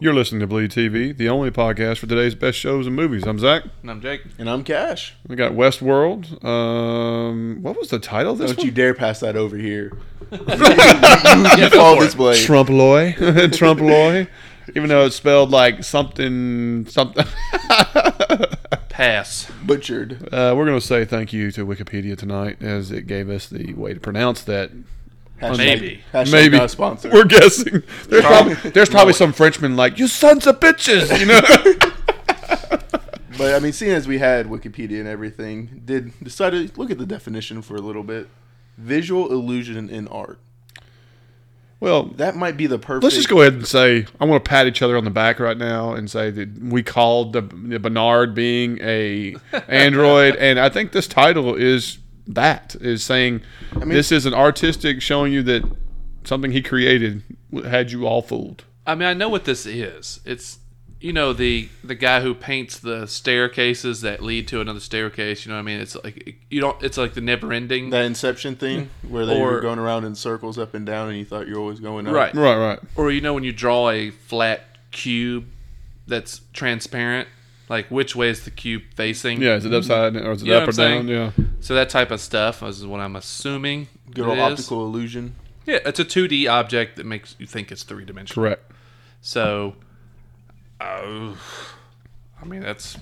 You're listening to Bleed TV, the only podcast for today's best shows and movies. I'm Zach. And I'm Jake. And I'm Cash. We got Westworld. Um, what was the title of this Don't one? you dare pass that over here. you, you follow this blade. Trumploy. Trumploy. Even though it's spelled like something, something. Pass. Butchered. Uh, we're going to say thank you to Wikipedia tonight as it gave us the way to pronounce that. Hashtag, Maybe. Hashtag Maybe. not a sponsor. We're guessing. There's probably, there's probably some Frenchman like, you sons of bitches, you know? But I mean, seeing as we had Wikipedia and everything, did decide to look at the definition for a little bit. Visual illusion in art. well, That might be the perfect. Let's just go ahead and say I want to pat each other on the back right now and say that we called the, the Bernard being a android, and I think this title is that is saying mean- this is an artistic showing you that something he created had you all fooled. I mean, I know what this is. It's you know the the guy who paints the staircases that lead to another staircase. You know what I mean? It's like you don't. It's like the never ending. that Inception thing mm-hmm. where they Or- were going around in circles up and down, and you thought you were always going up. Right. Right, right. Or you know when you draw a flat cube that's transparent, like which way is the cube facing? Yeah, is it upside mm-hmm. or is it You up or down? Yeah. So that type of stuff is what I'm assuming. Good old is. optical illusion. Yeah, it's a 2D object that makes you think it's three dimensional. Correct. So, uh, I mean that's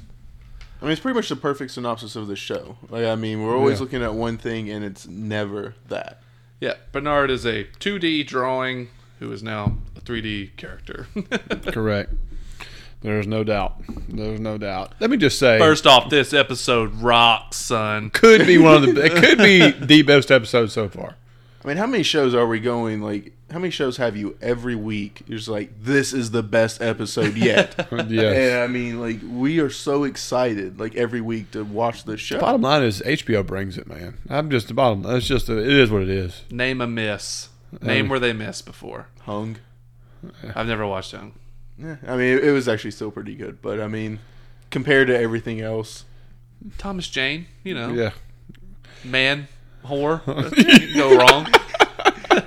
I mean, it's pretty much the perfect synopsis of the show. Like, I mean, we're always Yeah. looking at one thing, and it's never that. Yeah, Bernard is a 2D drawing who is now a 3D character. Correct. There's no doubt. There's no doubt. Let me just say First off, this episode rocks, son. could be one of the it could be the best episode so far. I mean, how many shows are we going? Like, how many shows have you every week? You're just like, this is the best episode yet. Yes. And I mean, like, we are so excited, like, every week to watch this show. Bottom line is HBO brings it, man. I'm just the bottom. It's just it is what it is. Name a miss. Name where they missed before. Hung. I've never watched it. Yeah, I mean, it, it was actually still pretty good, but I mean, compared to everything else, Thomas Jane, you know, Yeah. man, whore, go wrong.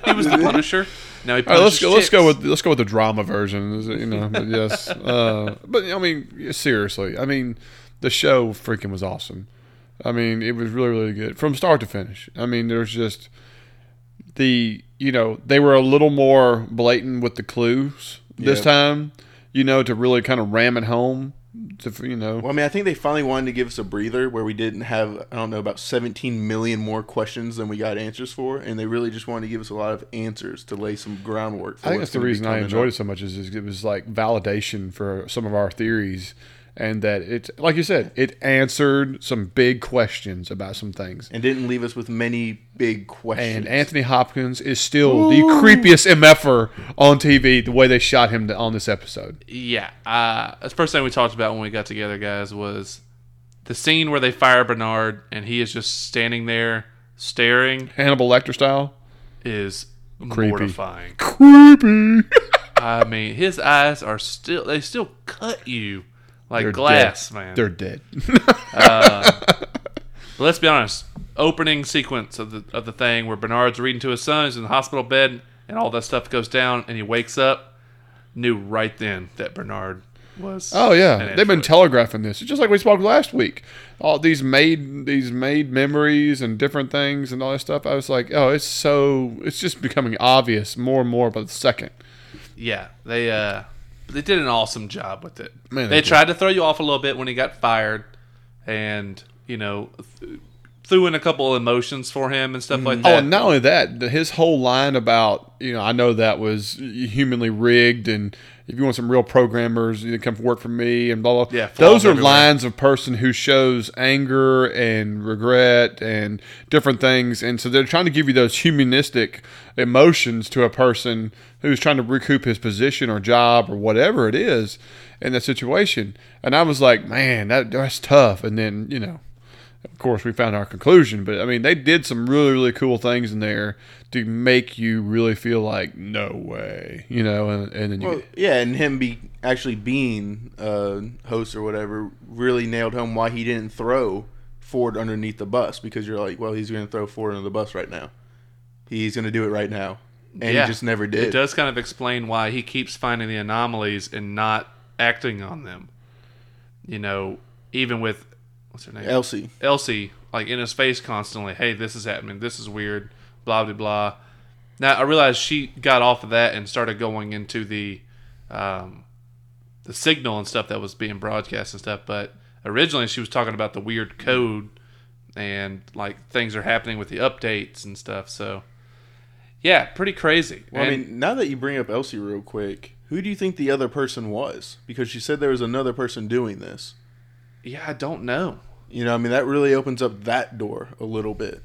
he was the Punisher. Now he All right, let's punishes go. Let's go with let's go with the drama version. You know, but yes. Uh, but I mean, seriously, I mean, the show freaking was awesome. I mean, it was really really good from start to finish. I mean, there's just the you know they were a little more blatant with the clues this time. You know, to really kind of ram it home. To you know, well, I mean, I think they finally wanted to give us a breather where we didn't have, I don't know, about 17 million more questions than we got answers for, and they really just wanted to give us a lot of answers to lay some groundwork. For I think that's the reason I enjoyed up. it so much is, is it was like validation for some of our theories, and that it, like you said, it answered some big questions about some things. and didn't leave us with many big questions. And Anthony Hopkins is still the creepiest mf'er on TV. The way they shot him on this episode, Yeah, uh, the first thing we talked about when we got together, guys, was the scene where they fire Bernard and he is just standing there staring Hannibal Lecter style. is Creepy. mortifying. Creepy. I mean, his eyes are still they still cut you like They're glass, dead. man. They're dead. But let's be honest. Opening sequence of the of the thing where Bernard's reading to his son, he's in the hospital bed, and all that stuff goes down, and he wakes up. Knew right then that Bernard was. Oh yeah, they've been telegraphing this. It's just like we spoke last week. All these made these made memories and different things and all that stuff. I was like, oh, it's so it's just becoming obvious more and more by the second. Yeah, they uh they did an awesome job with it. Man, they they tried to throw you off a little bit when he got fired, and you know threw in a couple of emotions for him and stuff like mm. Oh, that. and not only that, his whole line about you know I know that was humanly rigged, and if you want some real programmers, you can come work for me, and blah blah. Yeah, those are everywhere. lines of person who shows anger and regret and different things, and so they're trying to give you those humanistic emotions to a person who's trying to recoup his position or job or whatever it is in that situation. And I was like, man, that that's tough. And then you know of course, we found our conclusion, but I mean, they did some really, really cool things in there to make you really feel like, no way, you know, and, and then you, Well, yeah, and him be actually being a host or whatever really nailed home why he didn't throw Ford underneath the bus because you're like, well, he's going to throw Ford under the bus right now. He's going to do it right now. and Yeah. he just never did. It does kind of explain why he keeps finding the anomalies and not acting on them. You know, even with what's her name? Elsie. Elsie, like in his face constantly, hey, this is happening, this is weird, blah blah blah. Now I realized she got off of that and started going into the um, the signal and stuff that was being broadcast and stuff, but originally she was talking about the weird code and like things are happening with the updates and stuff. So yeah, pretty crazy. Well, I mean, now that you bring up Elsie real quick, who do you think the other person was? Because she said there was another person doing this. Yeah, I don't know. You know, I mean, that really opens up that door a little bit.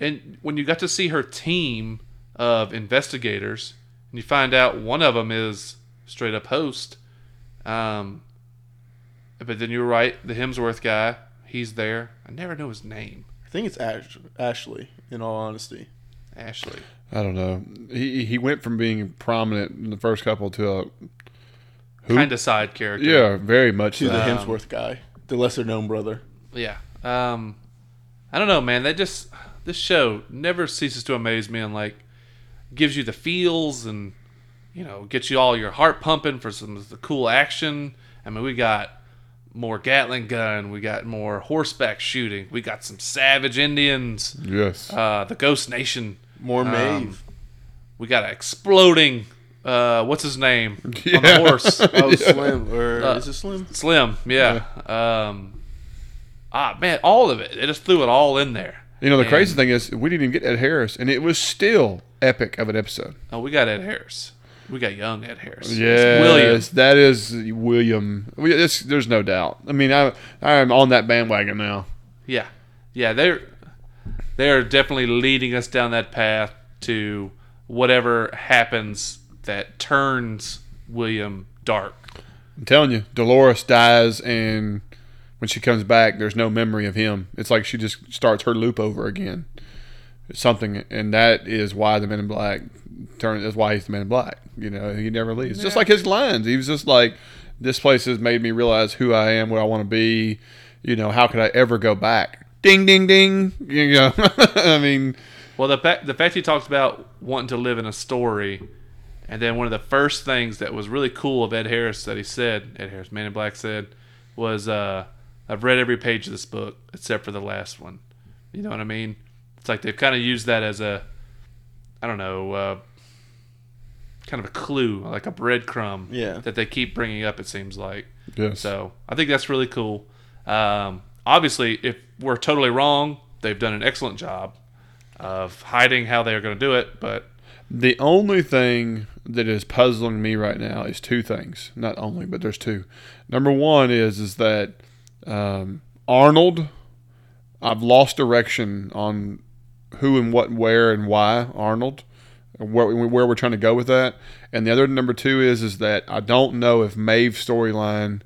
And when you got to see her team of investigators, and you find out one of them is straight up host, um, but then you're right, the Hemsworth guy, he's there. I never know his name, I think it's Ash- Ashley, in all honesty. Ashley. I don't know. He he went from being prominent in the first couple to a Kind of side character. yeah, very much To so. the Um, Hemsworth guy, the lesser known brother. Yeah. Um, I don't know, man. That just this show never ceases to amaze me and like gives you the feels and you know gets you all your heart pumping for some of the cool action. I mean, we got more Gatling gun, we got more horseback shooting, we got some savage Indians, Yes. uh, the Ghost Nation, More Um, we got an exploding. Uh, what's his name on the horse? Oh, Slim. Or Uh, is it Slim? Slim, yeah. Um, ah, man, all of it. They just threw it all in there. you know, the and- crazy thing is, we didn't even get Ed Harris, and it was still epic of an episode. Oh, we got Ed Harris. We got young Ed Harris. It's Yes, William. that is William. We, it's, there's no doubt. I mean, I I am on that bandwagon now. Yeah, yeah. They're they're definitely leading us down that path to whatever happens that turns William dark. I'm telling you, Dolores dies, and when she comes back, there's no memory of him. It's like she just starts her loop over again. It's something, and that is why the Men in Black turn. That's why he's the Man in Black. You know, he never leaves. Just like his lines, he was just like, "This place has made me realize who I am, what I want to be. You know, how could I ever go back?" Ding, ding, ding. You know, I mean, Well, the fact the fact he talks about wanting to live in a story, and then one of the first things that was really cool of Ed Harris that he said, Ed Harris, Man in Black said, was, uh, "I've read every page of this book except for the last one." You know what I mean? It's like they've kind of used that as a, I don't know, uh, kind of a clue, like a breadcrumb Yeah. that they keep bringing up. It seems like. yes. So I think that's really cool. Um, obviously, if we're totally wrong, they've done an excellent job of hiding how they're going to do it. But The only thing that is puzzling me right now is two things. Not only, but there's two. Number one is is that um, Arnold. I've lost direction on who and what, where, and why Arnold. Where, where we're trying to go with that, and the other number two is is that I don't know if Maeve's storyline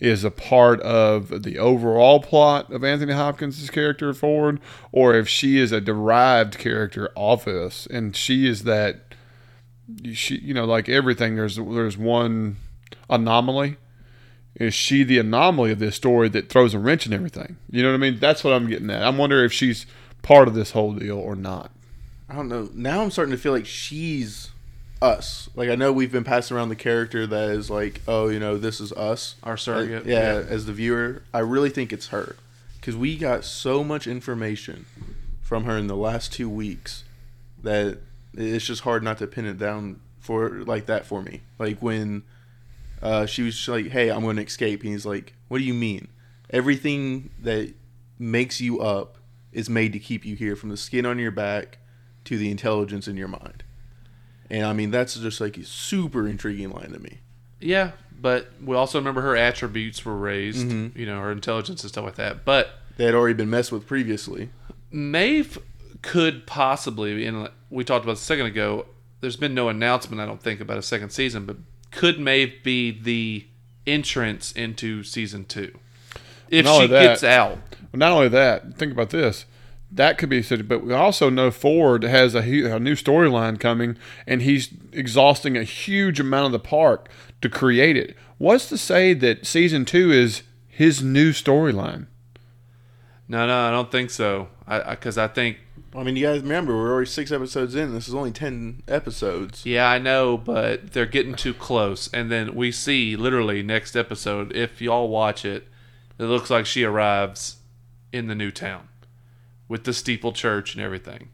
is a part of the overall plot of Anthony Hopkins' character Ford, or if she is a derived character off of this, and she is that she, you know, like everything, there's there's one anomaly. Is she the anomaly of this story that throws a wrench in everything? You know what I mean? That's what I'm getting at. I'm wondering if she's part of this whole deal or not. I don't know. Now I'm starting to feel like she's us. Like I know we've been passing around the character that is like, oh, you know, this is us. our surrogate, Uh, yeah, as the viewer, I really think it's her because we got so much information from her in the last two weeks that it's just hard not to pin it down for like that for me. Like when uh, she was just like, "Hey, I'm going to escape," and he's like, "What do you mean? Everything that makes you up is made to keep you here, from the skin on your back to the intelligence in your mind." And I mean, that's just like a super intriguing line to me. yeah. But we also remember her attributes were raised. Mhm. You know, her intelligence and stuff like that. But They had already been messed with previously. Maeve could possibly, and we talked about a second ago. There's been no announcement, I don't think, about a second season. But could Maeve be the entrance into season two if Not she gets out? Not only that, think about this. That could be said, but we also know Ford has a, a new storyline coming, and he's exhausting a huge amount of the park to create it. What's to say that season two is his new storyline? No, no, I don't think so. I because I, think I mean, you guys remember we're already six episodes in. This is only ten episodes. Yeah, I know, but they're getting too close. And then we see literally next episode, if y'all watch it, it looks like she arrives in the new town with the steeple church and everything.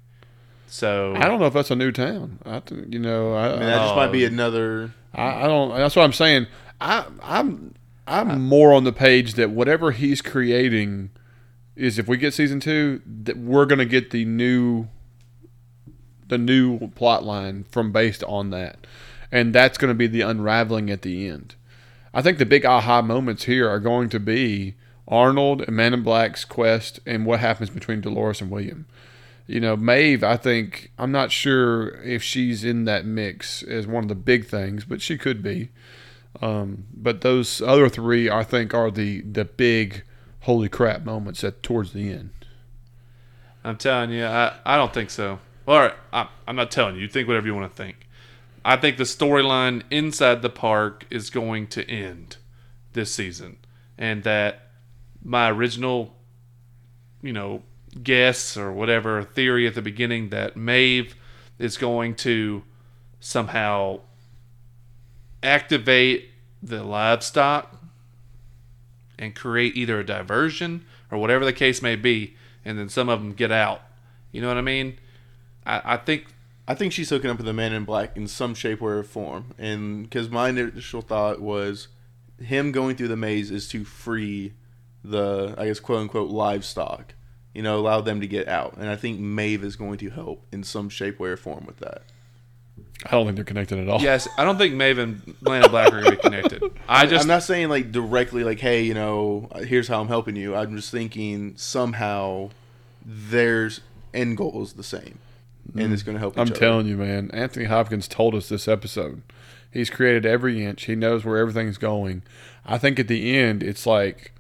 So I don't know if that's a new town. I, th- you know, I, I mean, that just oh. might be Oh. another. I, I don't. That's what I'm saying. I, I'm I'm more on the page that whatever he's creating is if we get season two, that we're gonna get the new the new plot line from based on that, and that's gonna be the unraveling at the end. I think the big aha moments here are going to be Arnold and Man in Black's quest and what happens between Dolores and William. You know, Maeve, I think, I'm not sure if she's in that mix as one of the big things, but she could be. Um, but those other three, I think, are the, the big holy crap moments at towards the end. I'm telling you, I, I don't think so. All right, I, I'm not telling you. You think whatever you want to think. I think the storyline inside the park is going to end this season, and that my original, you know, guess or whatever theory at the beginning that Maeve is going to somehow activate the livestock and create either a diversion or whatever the case may be, and then some of them get out. You know what I mean? I, I think I think she's hooking up with the Man in Black in some shape or form, and because my initial thought was him going through the maze is to free the, I guess, quote unquote livestock. You know, allow them to get out, and I think Maeve is going to help in some shape, way, or form with that. I don't think they're connected at all. yes, I don't think Maeve and Man in Black are gonna be connected. I just I'm not saying like directly, like, hey, you know, here's how I'm helping you. I'm just thinking somehow their end goal is the same, and it's going to help. I'm each other. telling you, man. Anthony Hopkins told us this episode. He's created every inch. He knows where everything's going. I think at the end, it's like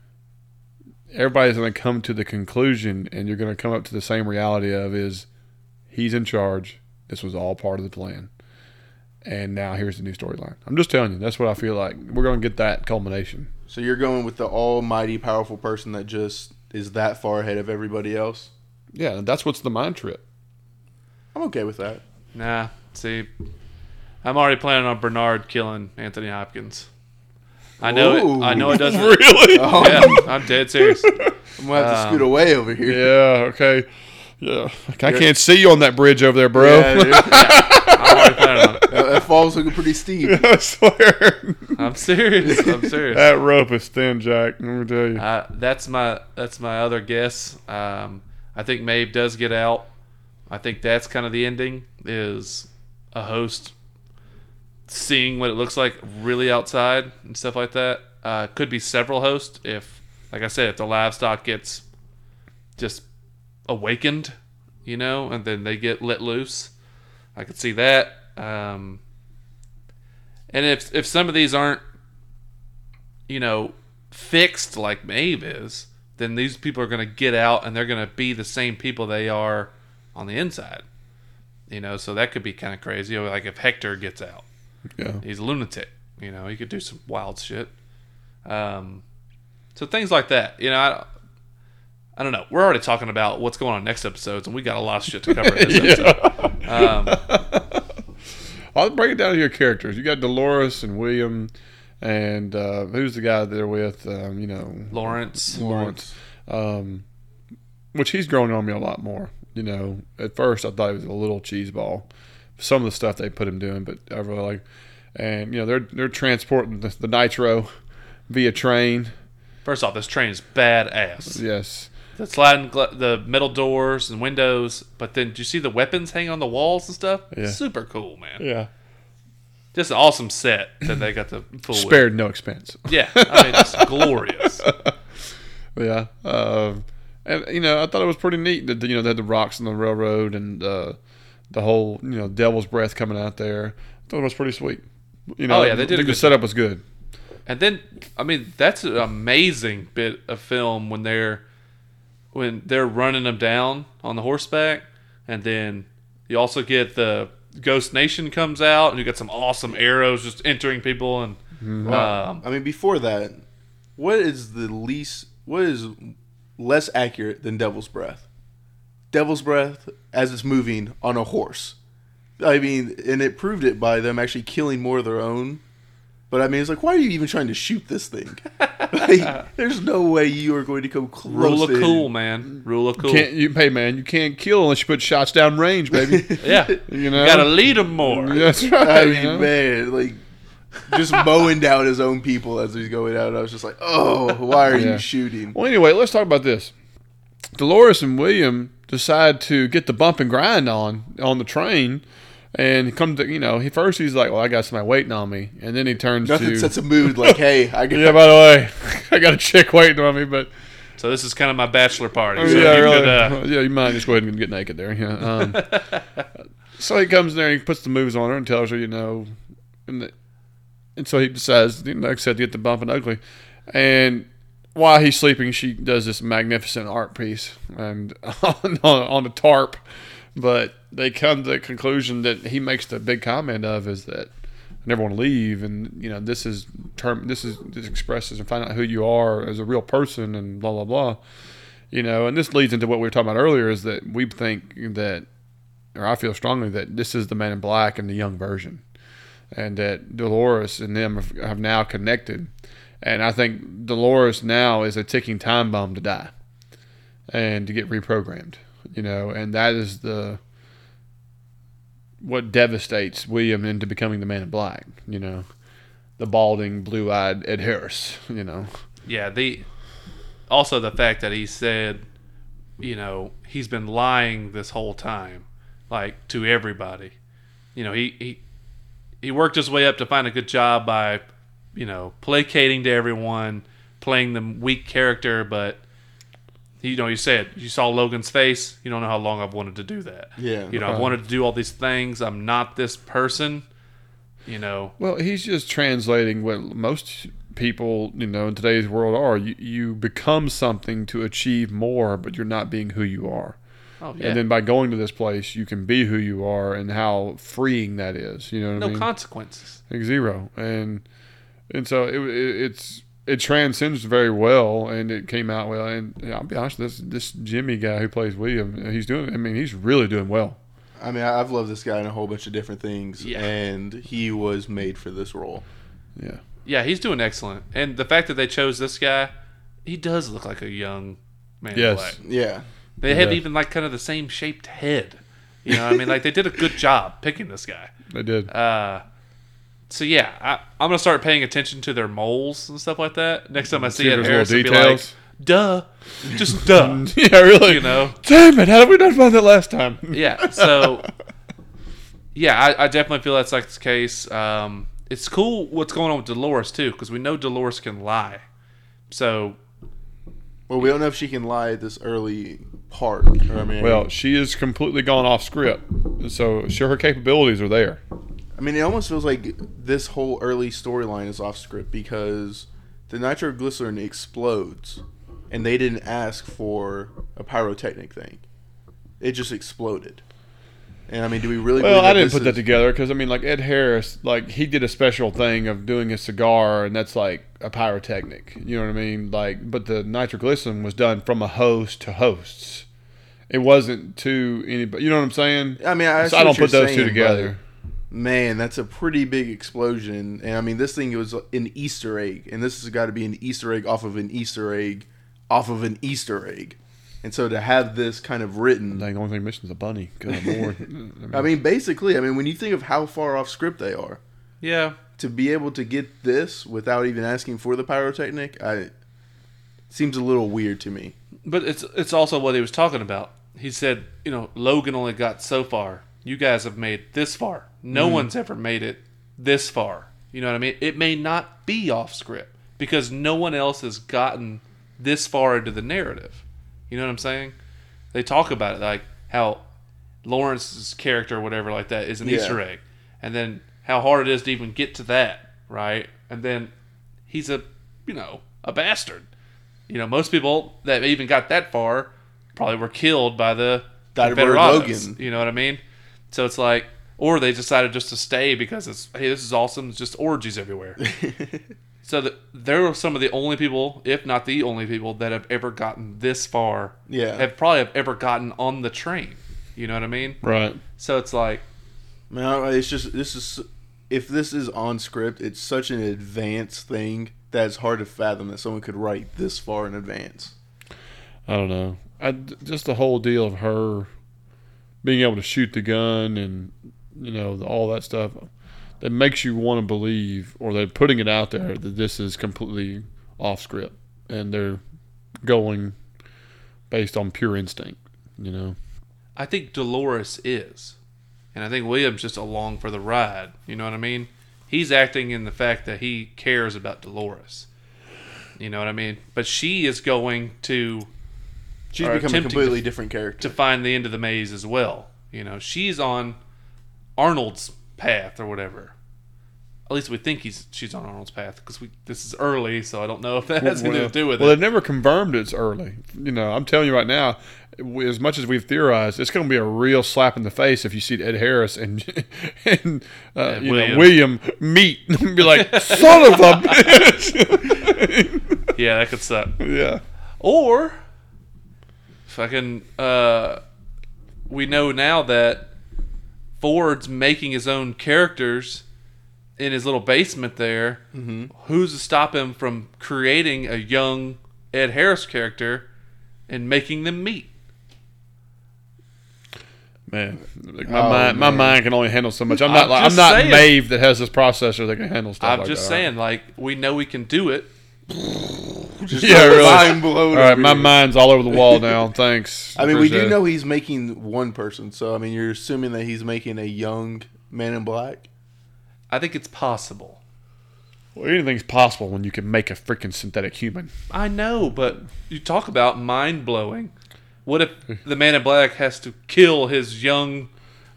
everybody's going to come to the conclusion, and you're going to come up to the same reality of is he's in charge. This was all part of the plan, and now here's the new storyline. I'm just telling you. That's what I feel like. We're going to get that culmination. So you're going with the almighty, powerful person that just is that far ahead of everybody else. Yeah, that's what's the mind trip. I'm okay with that. nah. See, I'm already planning on Bernard killing Anthony Hopkins. I know. Ooh. It, I know it doesn't. really? Oh, Yeah, I'm dead serious. I'm gonna have to Um, scoot away over here. Yeah. Okay. Yeah. I can't see you on that bridge over there, bro. Yeah, dude. I'm already planning on it. that, that fall's looking pretty steep. I swear. I'm serious. I'm serious. That rope is thin, Jack. Let me tell you. Uh, that's my that's my other guess. Um, I think Maeve does get out. I think that's kind of the ending is a host seeing what it looks like really outside and stuff like that. Uh, could be several hosts if, like I said, if the livestock gets just awakened, you know, and then they get let loose. I could see that. Um, and if if some of these aren't, you know, fixed like Maeve is, then these people are going to get out and they're going to be the same people they are on the inside. You know, so that could be kind of crazy. Like if Hector gets out, Yeah. he's a lunatic. You know, he could do some wild shit. Um, so things like that. You know, I, I don't know. We're already talking about what's going on next episodes, and we got a lot of shit to cover in this episode. Um, I'll break it down to your characters. You got Dolores and William, and uh, who's the guy they're with? Um, you know, Lawrence. Lawrence. Um, which he's grown on me a lot more. You know, at first I thought he was a little cheese ball. Some of the stuff they put him doing, but I really like. And you know, they're they're transporting the, the nitro via train. First off, this train is badass. Yes. The sliding, gla- the metal doors and windows. But then, do you see the weapons hanging on the walls and stuff? Yeah. Super cool, man. Yeah. Just an awesome set that they got to fool with. Spared no expense. Yeah, I mean, it's glorious. Yeah. Um, and you know, I thought it was pretty neat that you know they had the rocks on the railroad and uh, the whole you know devil's breath coming out there. I thought it was pretty sweet. You know, Oh, yeah, they did I a think the good setup was good. And then, I mean, that's an amazing bit of film when they're when they're running them down on the horseback, and then you also get the Ghost Nation comes out, and you got some awesome arrows just entering people, and um, I mean, before that, what is the least? What is less accurate than Devil's Breath? Devil's Breath as it's moving on a horse. I mean, and it proved it by them actually killing more of their own. But I mean, it's like, why are you even trying to shoot this thing? like, there's no way you are going to come close. Rule of cool, man. Rule of cool. Can't you? Hey, man, you can't kill unless you put shots down range, baby. yeah. You know. You gotta lead them more. That's right. I you mean, know? man, like just mowing down his own people as he's going out. I was just like, oh, why are Yeah. you shooting? Well, anyway, let's talk about this. Dolores and William decide to get the bump and grind on on the train, and he comes to you know he first he's like, well, I got somebody waiting on me, and then he turns Nothing to sets a mood like, hey, I got yeah. By the way, I got a chick waiting on me, but So this is kind of my bachelor party. So yeah, you really, could, uh, yeah, you might just go ahead and get naked there. Yeah. Um, so he comes in there and he puts the moves on her and tells her, you know, and, the, and so he decides, you know, like I said, to get the bump and ugly, and while he's sleeping, she does this magnificent art piece and on, on, a tarp. But they come to the conclusion that he makes the big comment of is that I never want to leave, and you know this is term this is this expresses and find out who you are as a real person and blah blah blah. You know, and this leads into what we were talking about earlier is that we think that, or I feel strongly that this is the Man in Black and the young version, and that Dolores and them have now connected, and I think Dolores now is a ticking time bomb to die, and to get reprogrammed. You know, and that is the what devastates William into becoming the Man in Black. You know, the balding, blue-eyed Ed Harris. You know, yeah. The also the fact that he said, you know, he's been lying this whole time, like to everybody. You know, he he he worked his way up to find a good job by, you know, placating to everyone, playing the weak character, but. You know, you said you saw Logan's face. You don't know how long I've wanted to do that. Yeah. You know, I've Uh-huh. wanted to do all these things. I'm not this person. You know, Well, he's just translating what most people, you know, in today's world are. You, you become something to achieve more, but you're not being who you are. oh yeah, And then by going to this place, you can be who you are, and how freeing that is. You know what no I mean? consequences. like zero, and and so it, it, it's it transcends very well, and it came out well. And yeah, I'll be honest, this this Jimmy guy who plays William, he's doing. I mean, he's really doing well. I mean, I- I've loved this guy in a whole bunch of different things, Yeah. and he was made for this role. Yeah. Yeah, he's doing excellent. And the fact that they chose this guy, he does look like a young man. Yes. Black. Yeah, They have even like kind of the same shaped head. You know, what I mean, like they did a good job picking this guy. They did. Uh, so yeah, I, I'm gonna start paying attention to their moles and stuff like that. Next time I see, See it, there's Harris little will be like, "Duh, just duh," yeah, really. you know. Damn it! How did we not find that last time? yeah so yeah I, I definitely feel that's like the case um, it's cool what's going on with dolores too because we know dolores can lie so well, we don't know if she can lie at this early part. I mean, Well, she is completely gone off script, so sure her capabilities are there. I mean, it almost feels like this whole early storyline is off script because the nitroglycerin explodes, and they didn't ask for a pyrotechnic thing. It just exploded. And I mean, do we really? Well, I didn't put that together because I mean, like Ed Harris, like he did a special thing of doing a cigar, and that's like a pyrotechnic. You know what I mean? Like, but the nitroglycerin was done from a host to hosts. It wasn't to anybody. You know what I'm saying? I mean, I, so I don't put those two saying, together. But, Man, that's a pretty big explosion. And I mean, this thing was an Easter egg, and this has got to be an Easter egg off of an Easter egg, off of an Easter egg. And so to have this kind of written, the only thing missing is a bunny. Good lord. I mean, basically, I mean, when you think of how far off script they are, yeah to be able to get this without even asking for the pyrotechnic, I seems a little weird to me. but it's it's also what he was talking about he said you know logan only got so far you guys have made this far no one's ever made it this far. You know what i mean? It may not be off script because no one else has gotten this far into the narrative. You know what i'm saying? They talk about it like how lawrence's character or whatever like that is an Yeah. easter egg and then how hard it is to even get to that right? And then he's a you know a bastard. You know most people that even got that far probably were killed by the Died Confederados, Logan. you know what i mean? So it's like or they decided just to stay because it's hey this is awesome it's just orgies everywhere So that they're some of the only people, if not the only people, that have ever gotten this far. Yeah. Have probably have ever gotten on the train. You know what I mean? Right. So it's like, No, it's just this is if this is on script, it's such an advanced thing that it's hard to fathom that someone could write this far in advance. I don't know. I just the whole deal of her being able to shoot the gun and you know all that stuff that makes you want to believe, or they're putting it out there that this is completely off script and they're going based on pure instinct. You know. I think Dolores is. And I think William's just along for the ride. You know what I mean? He's acting in the fact that he cares about Dolores. You know what I mean? But she is going to She's Or become a attempting completely different character. to find the end of the maze as well. You know, she's on Arnold's path or whatever. At least we think he's she's on Arnold's path because we this is early, so I don't know if that has anything to do with it. well, they've never confirmed it's early. You know, I'm telling you right now, we- as much as we've theorized, it's going to be a real slap in the face if you see Ed Harris and and uh, And you William. know William meet and be like, son of a bitch. Yeah, that could suck. yeah, Or fucking uh we know now that Ford's making his own characters in his little basement there. Mm-hmm. Who's to stop him from creating a young Ed Harris character and making them meet? man. Like my Oh, mind, my mind can only handle so much. I'm I'm not like I'm not saying. Maeve that has this processor that can handle stuff. I'm like just that. saying, like, we know we can do it. Just Yeah, really. mind blown. All right, my here. mind's all over the wall now. Thanks. I mean, we do it. know he's making one person, so I mean, you're assuming that he's making a young Man in Black. I think it's possible. Well, anything's possible when you can make a freaking synthetic human. I know, but you talk about mind blowing. What if the man in black has to kill his young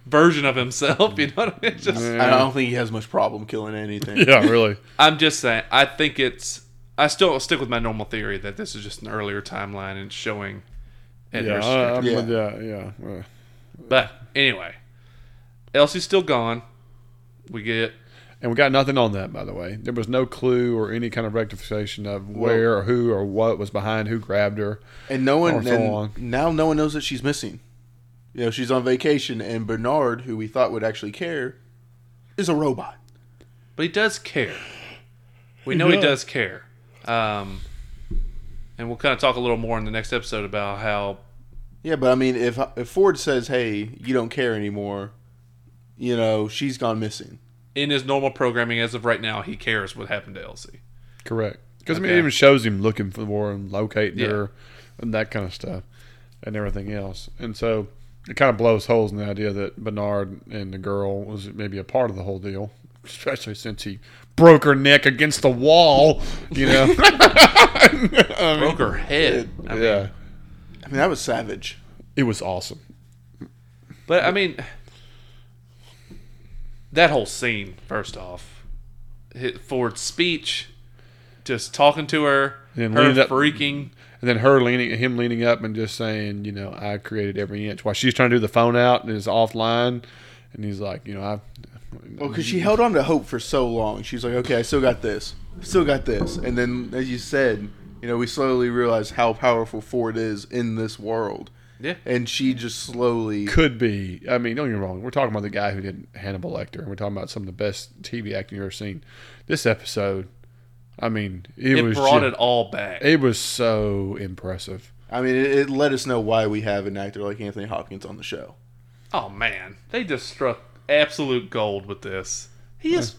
version of himself? You know what I mean? Just, I don't think he has much problem killing anything. Yeah, really. I'm just saying. I think it's. I still stick with my normal theory that this is just an earlier timeline and showing. Ed Yeah, Harris's I. I'm Yeah. with- yeah, yeah. uh, But anyway, Elsie's still gone. We get And we got nothing on that, by the way. There was no clue or any kind of rectification of where or who or what was behind, who grabbed her. And no one, Or so and on. now no one knows that she's missing. You know, she's on vacation, and Bernard, who we thought would actually care, is a robot. But he does care. We He know he does. does care. Um, and we'll kind of talk a little more in the next episode about how Yeah, but I mean, if if Ford says, "Hey, you don't care anymore," you know, she's gone missing. in his normal programming as of right now, he cares what happened to Elsie. Correct. Because I mean, it even shows him looking for her and locating Yeah. her and that kind of stuff and everything else. And so it kind of blows holes in the idea that Bernard and the girl was maybe a part of the whole deal, especially since he broke her neck against the wall, you know? I mean, Broke her head. I mean, yeah. I mean, that was savage. It was awesome. But I mean, that whole scene. First off, hit Ford's speech, just talking to her, And her leaning up- freaking. And then her leaning, him leaning up and just saying, you know, I created every inch. While she's trying to do the phone out and is offline, and he's like, you know, I. Well, because she held on to hope for so long. She's like, "Okay, I still got this, still got this," and then, as you said, you know, we slowly realize how powerful Ford is in this world, Yeah, and she just slowly. could be. I mean, don't get me wrong. We're talking about the guy who did Hannibal Lecter, and we're talking about some of the best TV acting you've ever seen. This episode, I mean, it, it, was brought ju- it all back. It was so impressive. I mean, it, it let us know why we have an actor like Anthony Hopkins on the show. oh man, they just struck absolute gold with this. He is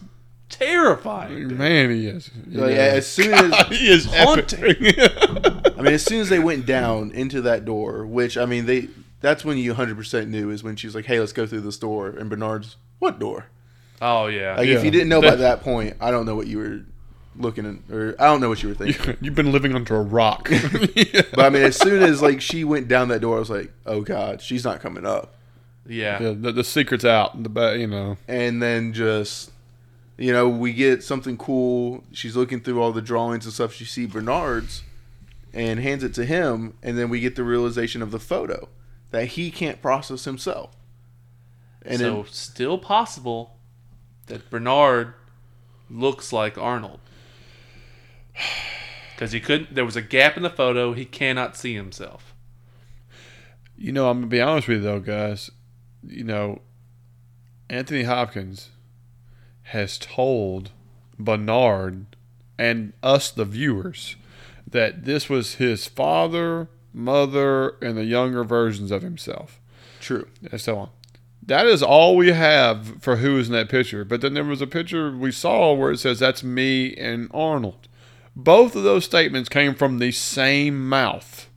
terrifying. Man, he is. Like, Yeah. as soon as he is Haunting. I mean, as soon as they went down into that door, which I mean, they that's when you 100% knew is when she was like, "Hey, let's go through this door," and Bernard's, "What door?" Oh yeah, Like, Yeah. if you didn't know by That- that point, I don't know what you were looking at, or I don't know what you were thinking. You've been living under a rock. But I mean, as soon as like she went down that door, I was like, "Oh God, she's not coming up." Yeah. Yeah, the, the secret's out. The you know. And then just, you know, we get something cool. She's looking through all the drawings and stuff. She see Bernard's, and hands it to him, and then we get the realization of the photo that he can't process himself. And so then, still possible that Bernard looks like Arnold. Because he couldn't. There was a gap in the photo. He cannot see himself. You know, I'm gonna be honest with you though, guys. You know, Anthony Hopkins has told Bernard and us, the viewers, that this was his father, mother, and the younger versions of himself, True. and so on. That is all we have for who is in that picture. But then there was a picture we saw where it says that's me and Arnold. Both of those statements came from the same mouth.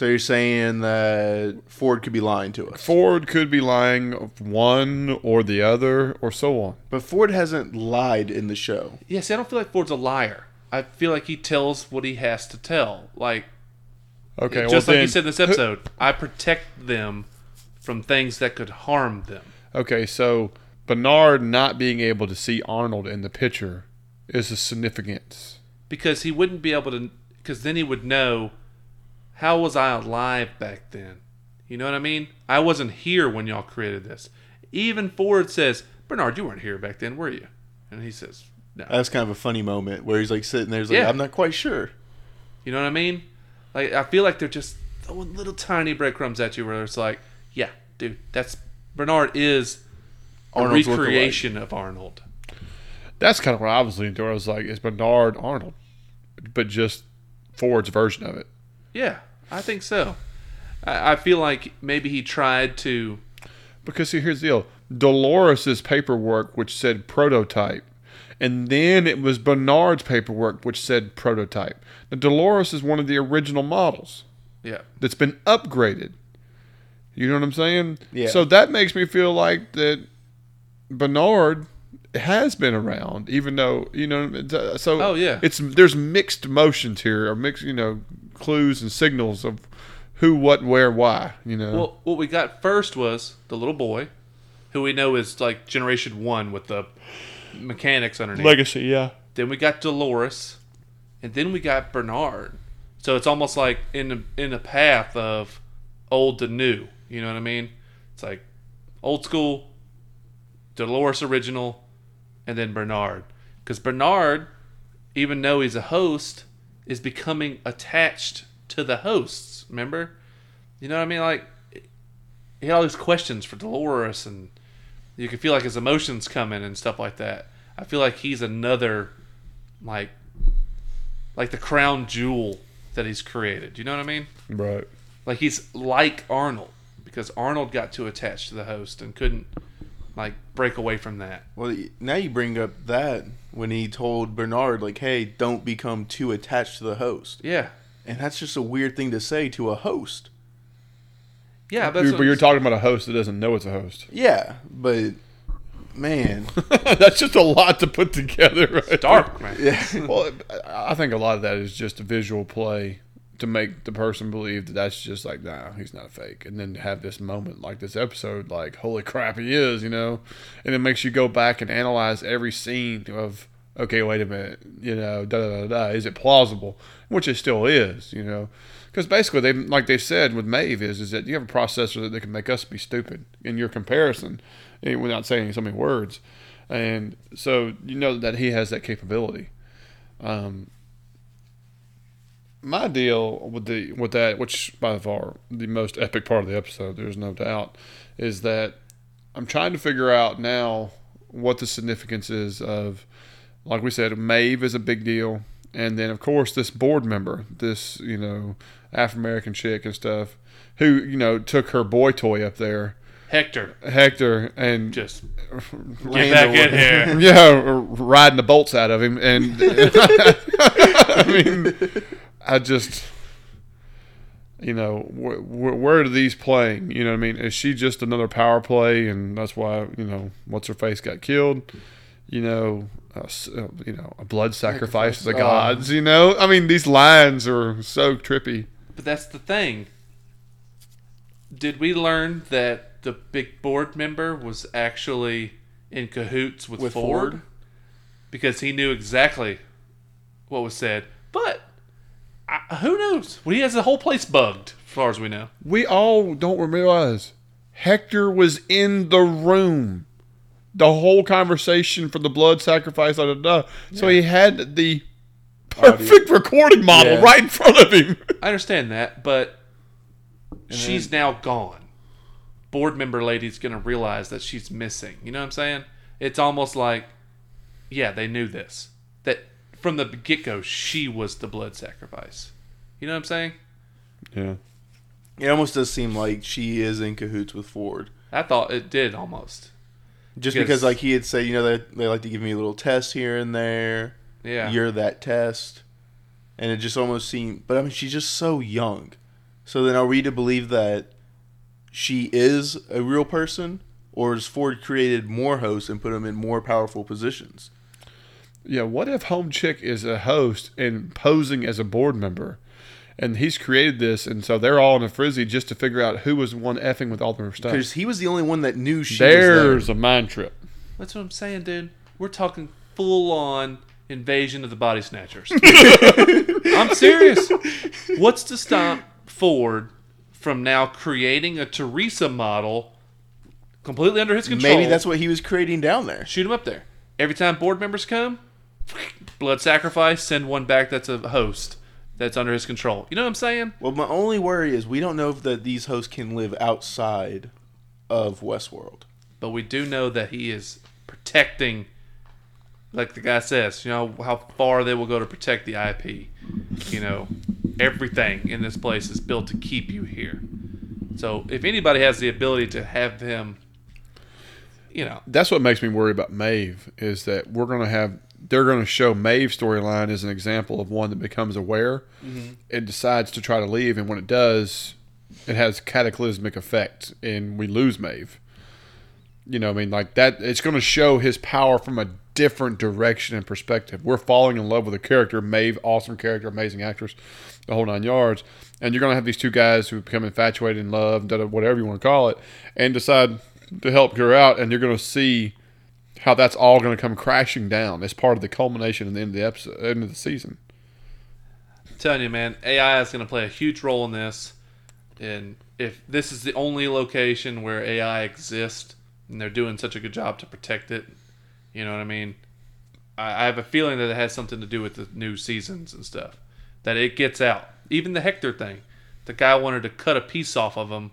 So you're saying that Ford could be lying to us, Ford could be lying one or the other or so on. but Ford hasn't lied in the show. Yeah, see, I don't feel like Ford's a liar. I feel like he tells what he has to tell. Like Okay, just well like then, you said in this episode, I protect them from things that could harm them. Okay, so Bernard not being able to see Arnold in the picture is a significance. because he wouldn't be able to because then he would know how was i alive back then? You know what i mean? I wasn't here when y'all created this. Even ford says bernard you weren't here back then were you? And he says no. That's kind of a funny moment where he's like sitting there, he's like, Yeah. I'm not quite sure. you know what i mean? Like i feel like they're just throwing little tiny breadcrumbs at you where it's like yeah dude that's bernard is a Arnold's recreation of arnold. That's kind of what I was leaning toward. I was like, is Bernard Arnold, but just Ford's version of it. yeah i think so I, I feel like maybe he tried to Because see, here's the deal: Dolores's paperwork, which said prototype, and then it was Bernard's paperwork, which said prototype. Now, Dolores is one of the original models. yeah that's been upgraded. You know what I'm saying? Yeah. So that makes me feel like that Bernard has been around, even though you know. So Oh, yeah. it's there's mixed motions here, or mixed you know clues and signals of who, what, where, why. You know. Well, what we got first was the little boy, who we know is like Generation One with the mechanics underneath. Legacy, yeah. then we got Dolores, and then we got Bernard. So it's almost like in the in the path of old to new. You know what I mean? It's like old school, Dolores original, and then Bernard. Because Bernard, even though he's a host, is becoming attached to the hosts. Remember? You know what I mean? Like he had all these questions for Dolores, and you can feel like his emotions coming and stuff like that. I feel like he's another, like, like the crown jewel that he's created. You know what I mean? Right. Like he's like Arnold because Arnold got too attached to the host and couldn't like break away from that. Well, now you bring up that when he told Bernard, like, hey, don't become too attached to the host. Yeah, And that's just a weird thing to say to a host. yeah. That's You're, but you're talking about a host that doesn't know it's a host. Yeah, but man, That's just a lot to put together. Right dark, man. yeah, well, I I think a lot of that is just a visual play to make the person believe that that's just like, nah, he's not a fake. And then have this moment like this episode, like, holy crap, he is, you know? And it makes you go back and analyze every scene of, okay, wait a minute, you know, da da da da, is it plausible? Which it still is, you know? Because basically, they like they said with Maeve is is that you have a processor that they can make us be stupid in your comparison, eh, without saying so many words, and so you know that he has that capability. Um, my deal with the with that, which by far the most epic part of the episode, there's no doubt, is that I'm trying to figure out now what the significance is of, like we said, Maeve is a big deal, and then of course this board member, this you know Afro American chick and stuff, who you know took her boy toy up there, Hector, Hector, and just get back in here. yeah, riding the bolts out of him, and I mean, I just, you know, wh- wh- where are these playing? You know, what I mean, is she just another power play, and that's why you know what's her face got killed? You know, uh, uh, you know, a blood sacrifice to the Sacrifice. Oh. gods. You know, I mean, these lines are so trippy. But that's the thing. Did we learn that the big board member was actually in cahoots with, With Ford? Ford? Because he knew exactly what was said. But I, who knows? Well, he has the whole place bugged, as far as we know. We all don't realize Hector was in the room. The whole conversation for the blood sacrifice, da, da, da. So he had the perfect recording model Yeah. right in front of him. I understand that, but she's now gone. Board member lady's gonna realize that she's missing. You know what I'm saying? It's almost like, yeah, they knew this. That from the get go, she was the blood sacrifice. You know what I'm saying? Yeah. It almost does seem like she is in cahoots with Ford. I thought it did almost. Just Because- because, like he had said, you know, they, they like to give me a little test here and there. Yeah. You're that test. And it just almost seemed, but I mean, she's just so young. So then are we to believe that she is a real person? Or is Ford created more hosts and put them in more powerful positions? Yeah, what if Home Chick is a host and posing as a board member? And he's created this, and so they're all in a frizzy just to figure out who was one effing with all their stuff. Because he was the only one that knew she There's was a mind trip. That's what I'm saying, dude. We're talking full on invasion of the body snatchers. I'm serious. What's to stop Ford from now creating a Teresa model completely under his control? Maybe that's what he was creating down there. shoot him up there. Every time board members come, blood sacrifice, send one back that's a host that's under his control. You know what I'm saying? Well, my only worry is we don't know if that these hosts can live outside of Westworld. But we do know that he is protecting, like the guy says, you know, how far they will go to protect the IP. You know, everything in this place is built to keep you here. So if anybody has the ability to have them, you know, That's what makes me worry about Maeve is that we're going to have they're going to show Maeve's storyline as an example of one that becomes aware mm-hmm. and decides to try to leave, and when it does, it has cataclysmic effect, and we lose Maeve. You know, I mean, like that. It's going to show his power from a different direction and perspective. We're falling in love with a character, Maeve, awesome character, amazing actress, the whole nine yards. And you're going to have these two guys who become infatuated in love, whatever you want to call it, and decide to help her out. And you're going to see how that's all going to come crashing down as part of the culmination and the end of the episode, end of the season. I'm telling you, man, AI is going to play a huge role in this. And if this is the only location where AI exists, and they're doing such a good job to protect it, you know what I mean? I, I have a feeling that it has something to do with the new seasons and stuff. That it gets out. Even the Hector thing. The guy wanted to cut a piece off of him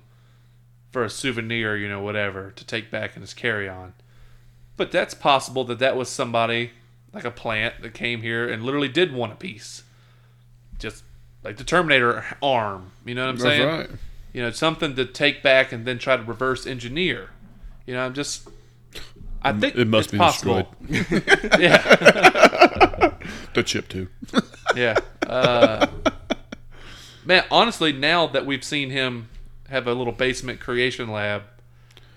for a souvenir, you know, whatever, to take back in his carry on. But that's possible that that was somebody, like a plant, that came here and literally did want a piece just like the Terminator arm. You know what I'm saying? Right. You know, something to take back and then try to reverse engineer. You know, I'm just. I think It must be possible. yeah, The chip too. yeah. Uh, man, honestly, now that we've seen him have a little basement creation lab,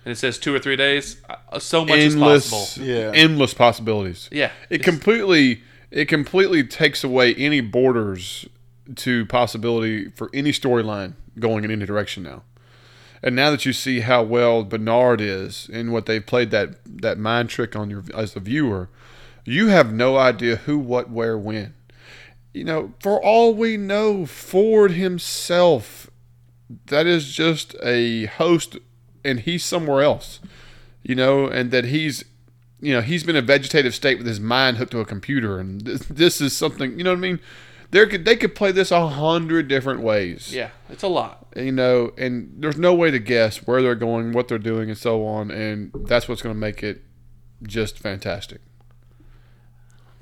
and it says two or three days, uh, so much is endless, possible. Yeah. endless possibilities. Yeah, It completely it completely takes away any borders to possibility for any storyline going in any direction now. And now that you see how well Bernard is and what they've played that that mind trick on your as a viewer, you have no idea who, what, where, when. You know, for all we know, Ford himself, that is just a host, and he's somewhere else. You know, and that he's you know, he's been in a vegetative state with his mind hooked to a computer, and this, this is something. You know what I mean? There could they could play this a hundred different ways. yeah, it's a lot. You know, and there's no way to guess where they're going, what they're doing, and so on, and that's what's going to make it just fantastic.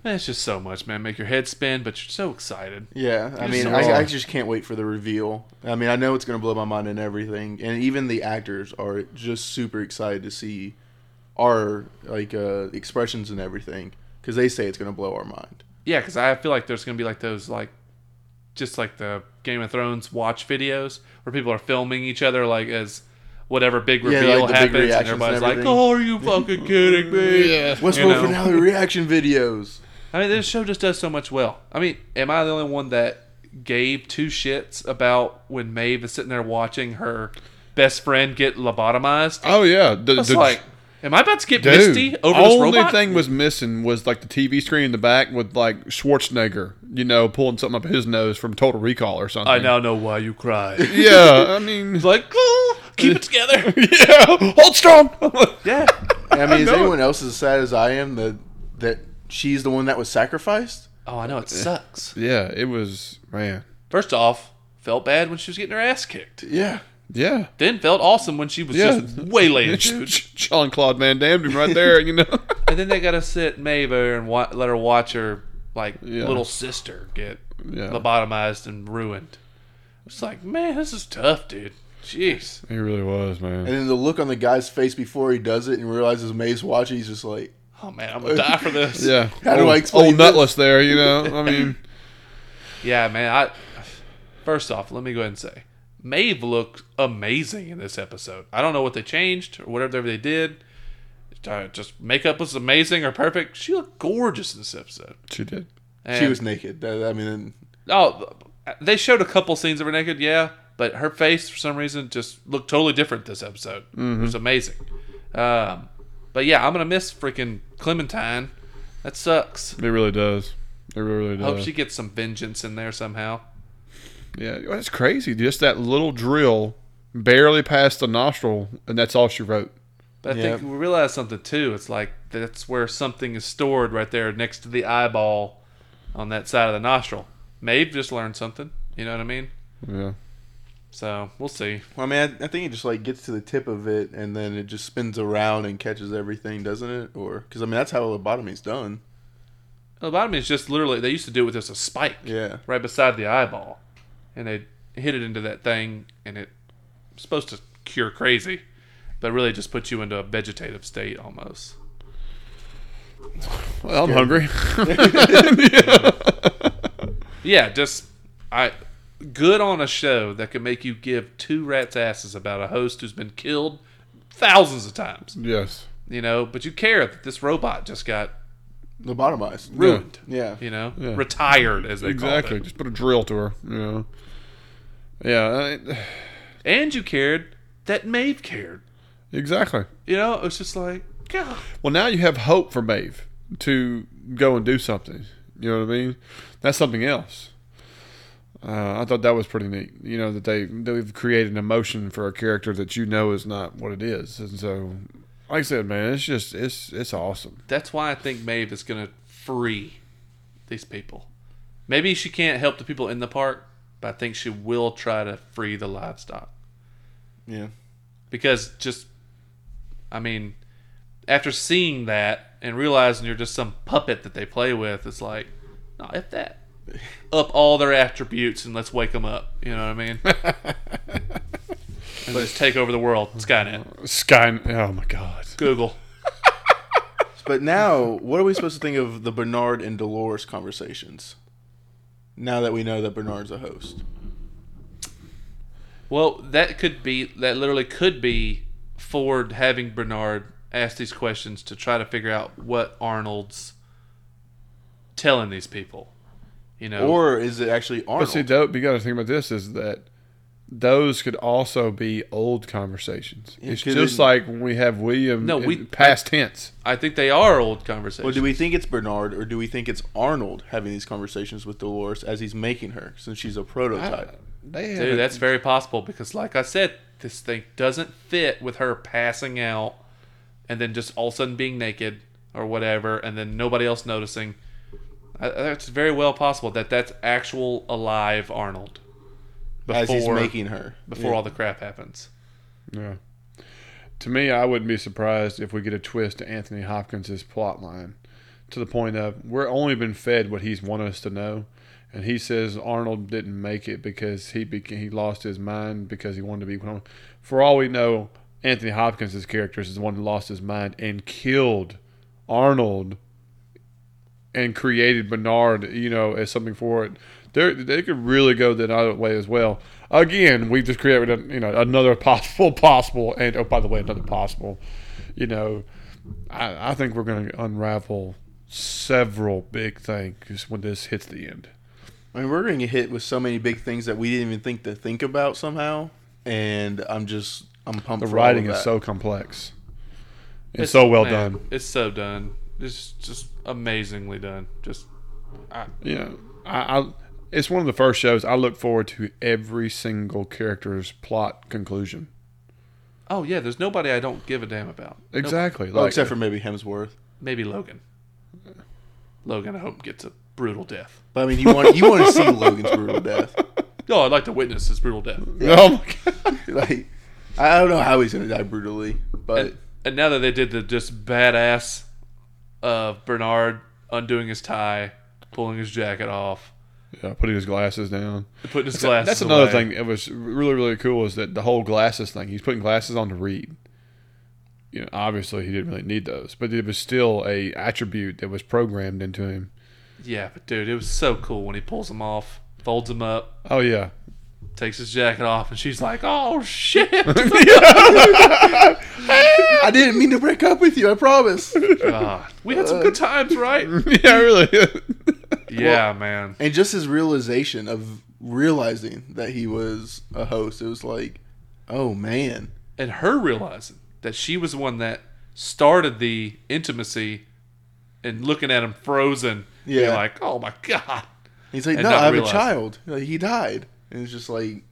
Man, it's just so much, man. Make your head spin, but you're so excited. Yeah, I Just mean, so I, I just can't wait for the reveal. I mean, I know it's going to blow my mind and everything, and even the actors are just super excited to see our like uh, expressions and everything because they say it's going to blow our mind. Yeah, because I feel like there's gonna be like those like, just like the Game of Thrones watch videos where people are filming each other like as whatever big Yeah, reveal like the big happens, and reactions and everybody's like, everything. "Oh, are you fucking kidding me?" Yeah. Westworld know. finale reaction videos. I mean, this show just does so much well. I mean, am I the only one that gave two shits about when Maeve is sitting there watching her best friend get lobotomized? Oh yeah, the, It's the- like, am I about to get dude, Misty over this only robot? thing was missing was like the TV screen in the back with like Schwarzenegger, you know, pulling something up his nose from Total Recall or something. I now know why you cried. Yeah, I mean, It's like, oh, keep it together. yeah, hold strong. yeah. I mean, is anyone else as sad as I am that that she's the one that was sacrificed? Oh, I know it eh, sucks. Yeah, it was man. First off, felt bad when she was getting her ass kicked. Yeah. Yeah. Then felt awesome when she was Yeah. just waylaying dude. Jean Claude Van Damme him right there, you know. And then they gotta sit Maeve and wa- let her watch her like Yeah. little sister get Yeah. lobotomized and ruined. It's like, man, this is tough, dude. Jeez. He really was, man. And then the look on the guy's face before he does it and realizes Maeve's watching, he's just like, Oh man, I'm gonna die for this. Yeah. How do old, I explain Old this? nutless there, you know. I mean, Yeah, man. I first off, let me go ahead and say, Maeve looked amazing in this episode. I don't know what they changed or whatever they did. Uh, Just makeup was amazing or perfect. She looked gorgeous in this episode. she did. she was naked. I mean, Oh, they showed a couple scenes of her naked, yeah, but her face for some reason just looked totally different this episode. It was amazing. Um, but yeah, I'm gonna miss freaking Clementine. That sucks. It really does. It really I does. hope she gets some vengeance in there somehow. yeah, well, it's crazy. Just that little drill, barely past the nostril, and that's all she wrote. But I Yeah. think we realize something too. It's like that's where something is stored right there next to the eyeball on that side of the nostril. Maeve just learned something. You know what I mean? Yeah. So we'll see. well, I mean, I, I think it just like gets to the tip of it and then it just spins around and catches everything, doesn't it? Or because I mean, that's how lobotomy's done. Lobotomy is just literally they used to do it with just a spike. Yeah. right beside the eyeball, and they hit it into that thing, and it's supposed to cure crazy, but really just puts you into a vegetative state almost. Well, I'm hungry. Yeah, just I good on a show that can make you give two rats asses about a host who's been killed thousands of times, yes. you know, but you care that this robot just got Lobotomized. ruined, Yeah. you know, Yeah. retired as they Exactly. called it, Just put a drill to her. You know. Yeah. I- and you cared that Maeve cared, exactly. you know, it was just like God. Well, now you have hope for Maeve to go and do something. You know what I mean? That's something else. Uh, I thought that was pretty neat. You know that they they've created an emotion for a character that you know is not what it is, and so, like I said, man, it's just it's it's awesome. That's why I think Maeve is going to free these people. Maybe she can't help the people in the park, but I think she will try to free the livestock. Yeah. Because just, I mean, after seeing that and realizing you're just some puppet that they play with, it's like, no, if that. Up all their attributes and let's wake them up. You know what I mean? and just take over the world. Skynet. Sky. Oh my God. Google. But now, what are we supposed to think of the Bernard and Dolores conversations? Now that we know that Bernard's a host. Well, that could be that literally could be Ford having Bernard ask these questions to try to figure out what Arnold's telling these people. You know, Or is it actually But Arnold? see, dope. You got to think about this: is that those could also be old conversations. Yeah, it's 'cause just it- like when we have William. No, in we- past tense. I think they are old conversations. well, do we think it's Bernard or do we think it's Arnold having these conversations with Dolores as he's making her since she's a prototype? They Dude, that's very possible because, like I said, this thing doesn't fit with her passing out and then just all of a sudden being naked or whatever, and then nobody else noticing. I, that's very well possible that that's actual alive Arnold as he's making her. before Yeah. all the crap happens. Yeah. To me, I wouldn't be surprised if we get a twist to Anthony Hopkins' plot line to the point of we're only been fed what he's wanted us to know. And he says Arnold didn't make it because he beca- he lost his mind because he wanted to be one. For all we know, Anthony Hopkins' character is the one who lost his mind and killed Arnold and created Bernard, you know, as something for it. They they could really go that other way as well. Again, we just created a, you know another possible possible and oh by the way another possible. You know, I, I think we're going to unravel several big things when this hits the end. I mean, we're going to get hit with so many big things that we didn't even think to think about somehow, and I'm just I'm pumped. The for all writing of is so complex and It's- so well man, done. It's so done. It's just amazingly done. Just You know, I, I it's one of the first shows I look forward to every single character's plot conclusion. oh yeah, there's nobody I don't give a damn about. Exactly. Well, like, except for uh, maybe Hemsworth. Maybe Logan. Logan, I hope gets a brutal death. But I mean, you want you want to see Logan's brutal death. No, I'd like to witness his brutal death. Oh my god. Like, I don't know how he's gonna die brutally, but And, and now that they did the just badass of Bernard undoing his tie, pulling his jacket off, Yeah, putting his glasses down. putting his So glasses that's another away. thing. It was really really cool is that the whole glasses thing. He's putting glasses on to read. You know, obviously he didn't really need those, but it was still a attribute that was programmed into him. Yeah, but dude, it was so cool when he pulls them off, folds them up, Oh yeah, takes his jacket off, and she's like, "Oh shit!" I didn't mean to break up with you. I promise. God, we had some good times, right? yeah, really. Yeah, man. And just his realization of realizing that he was a host, it was like, oh man, And her realizing that she was the one that started the intimacy, and looking at him frozen, yeah, Yeah. like, "Oh my god." he's like, And no, not I have realizing. a child. Like, he died, and it's just like,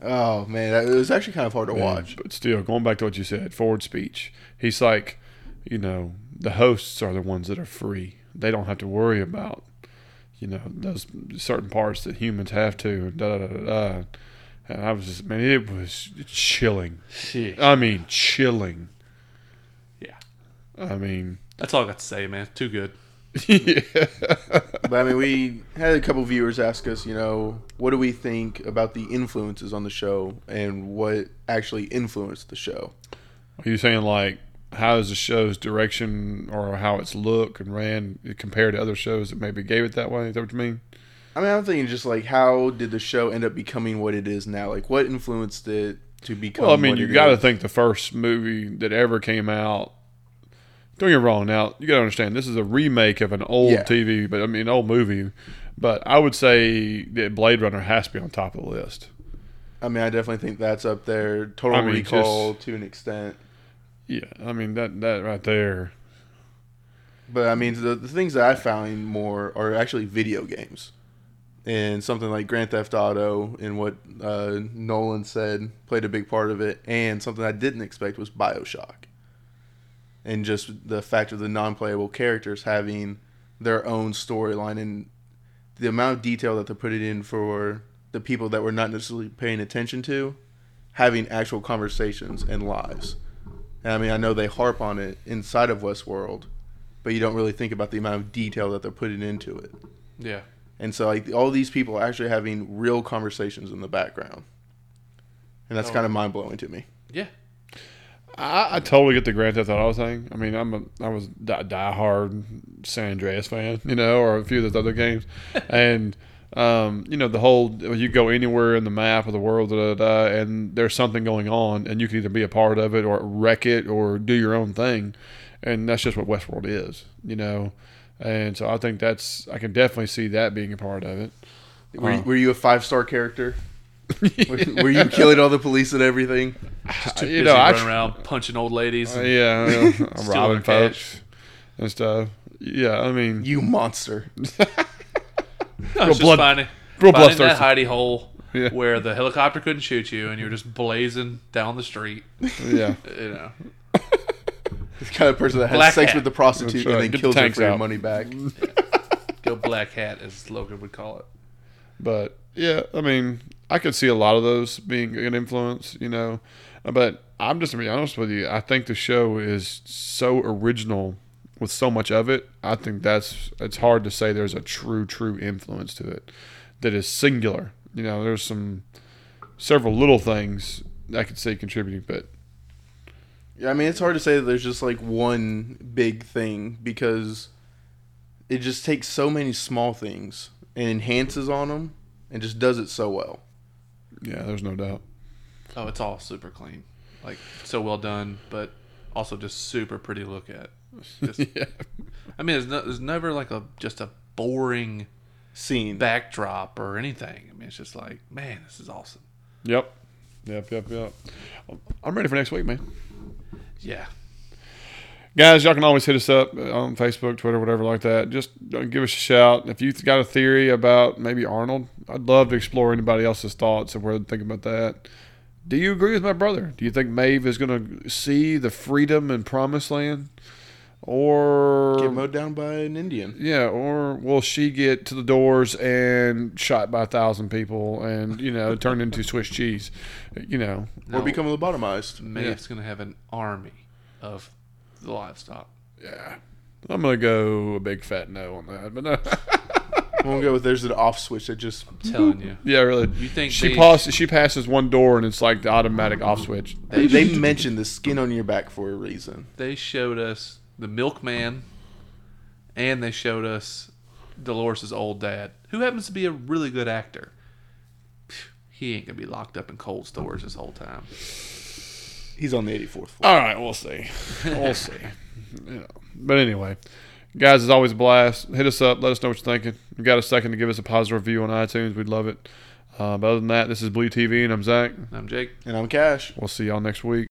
oh man, it was actually kind of hard to watch. But still, going back to what you said, Ford's speech. He's like, you know, the hosts are the ones that are free. They don't have to worry about, you know, those certain parts that humans have to. and Da da da da. da. And I was just, man, it was chilling. I mean, chilling. Yeah. I mean, That's all I got to say, man. Too good. Yeah. But I mean, we had a couple viewers ask us, you know, what do we think about the influences on the show and what actually influenced the show? Are you saying like how is the show's direction or how its look and ran compared to other shows that maybe gave it that way? Is that what you mean? I mean, I'm thinking just like how did the show end up becoming what it is now? Like, what influenced it to become? Well, I mean, you got to think the first movie that ever came out. Don't get me wrong. Now you got to understand this is a remake of an old Yeah. TV, but I mean, an old movie. But I would say that Blade Runner has to be on top of the list. I mean, I definitely think that's up there. Total I mean, Recall to an extent, Yeah, I mean that that right there. but I mean, the, the things that I found more are actually video games, and something like Grand Theft Auto and what uh, Nolan said played a big part of it, and something I didn't expect was Bioshock, and just the fact of the non-playable characters having their own storyline and the amount of detail that they're putting in for the people that we're not necessarily paying attention to, having actual conversations and lives. And I mean, I know they harp on it inside of Westworld, but you don't really think about the amount of detail that they're putting into it. Yeah. And so, like, all these people are actually having real conversations in the background. And that's Oh. kind of mind blowing to me. Yeah. I, I totally get the Grand Theft Auto thing. I mean, I'm a I was a diehard San Andreas fan, you know, or a few of those other games, and um, you know the whole you go anywhere in the map of the world, da, da, da, and there's something going on, and you can either be a part of it or wreck it or do your own thing, and that's just what Westworld is, you know. And so I think that's I can definitely see that being a part of it. Were, you, Uh. were you a five star character? were, you killing all the police and everything? Too you know, I running around punching old ladies. Uh, and- yeah, I'm robbing cash. folks and stuff. Yeah, I mean, You monster. No, it's just blood- finding, real finding that hidey hole Yeah. where the helicopter couldn't shoot you, and you're just blazing down the street. yeah. You know, The kind of person that has Black sex hat. with the prostitute right. and then Get the kills her tanks for your money back. go black hat, as Logan would call it. But yeah, I mean, I could see a lot of those being an influence, you know. But I'm just gonna be honest with you. I think the show is so original with so much of it. I think that's it's hard to say there's a true, true influence to it that is singular. You know, there's some several little things I could say contributing, but Yeah, I mean, it's hard to say that there's just like one big thing because it just takes so many small things and enhances on them and just does it so well. Yeah, there's no doubt. Oh, it's all super clean, like so well done, but also just super pretty to look at. Just, yeah. I mean, there's, no, there's never like a just a boring Scene. backdrop or anything. I mean, it's just like, man, this is awesome. Yep. Yep, yep, yep. I'm ready for next week, man. Yeah, Guys, y'all can always hit us up on Facebook, Twitter, whatever like that. Just uh, give us a shout. If you've got a theory about maybe Arnold, I'd love to explore anybody else's thoughts of where they think about that. Do you agree with my brother? Do you think Maeve is going to see the freedom and promised land? or Get mowed down by an Indian. yeah, or will she get to the doors and shot by a thousand people and you know turned into Swiss cheese? You know, No, Or become lobotomized. Maeve's going to have an army of the livestock. yeah. I'm gonna go a big fat no on that, but no. I'm gonna go with there's an off switch that just I'm telling you. yeah, really. You think she they- passes? She passes one door and it's like the automatic off switch. they, they mentioned the skin on your back for a reason. They showed us the milkman, and they showed us Dolores' old dad, who happens to be a really good actor. He ain't gonna be locked up in cold stores this whole time. He's on the 84th floor. All right, we'll see. We'll see. You know, but anyway, guys, it's always a blast. Hit us up. Let us know what you're thinking. You got a second to give us a positive review on iTunes? We'd love it. Uh, but other than that, this is Blue TV, and I'm Zach. I'm Jake. And I'm Cash. We'll see y'all next week.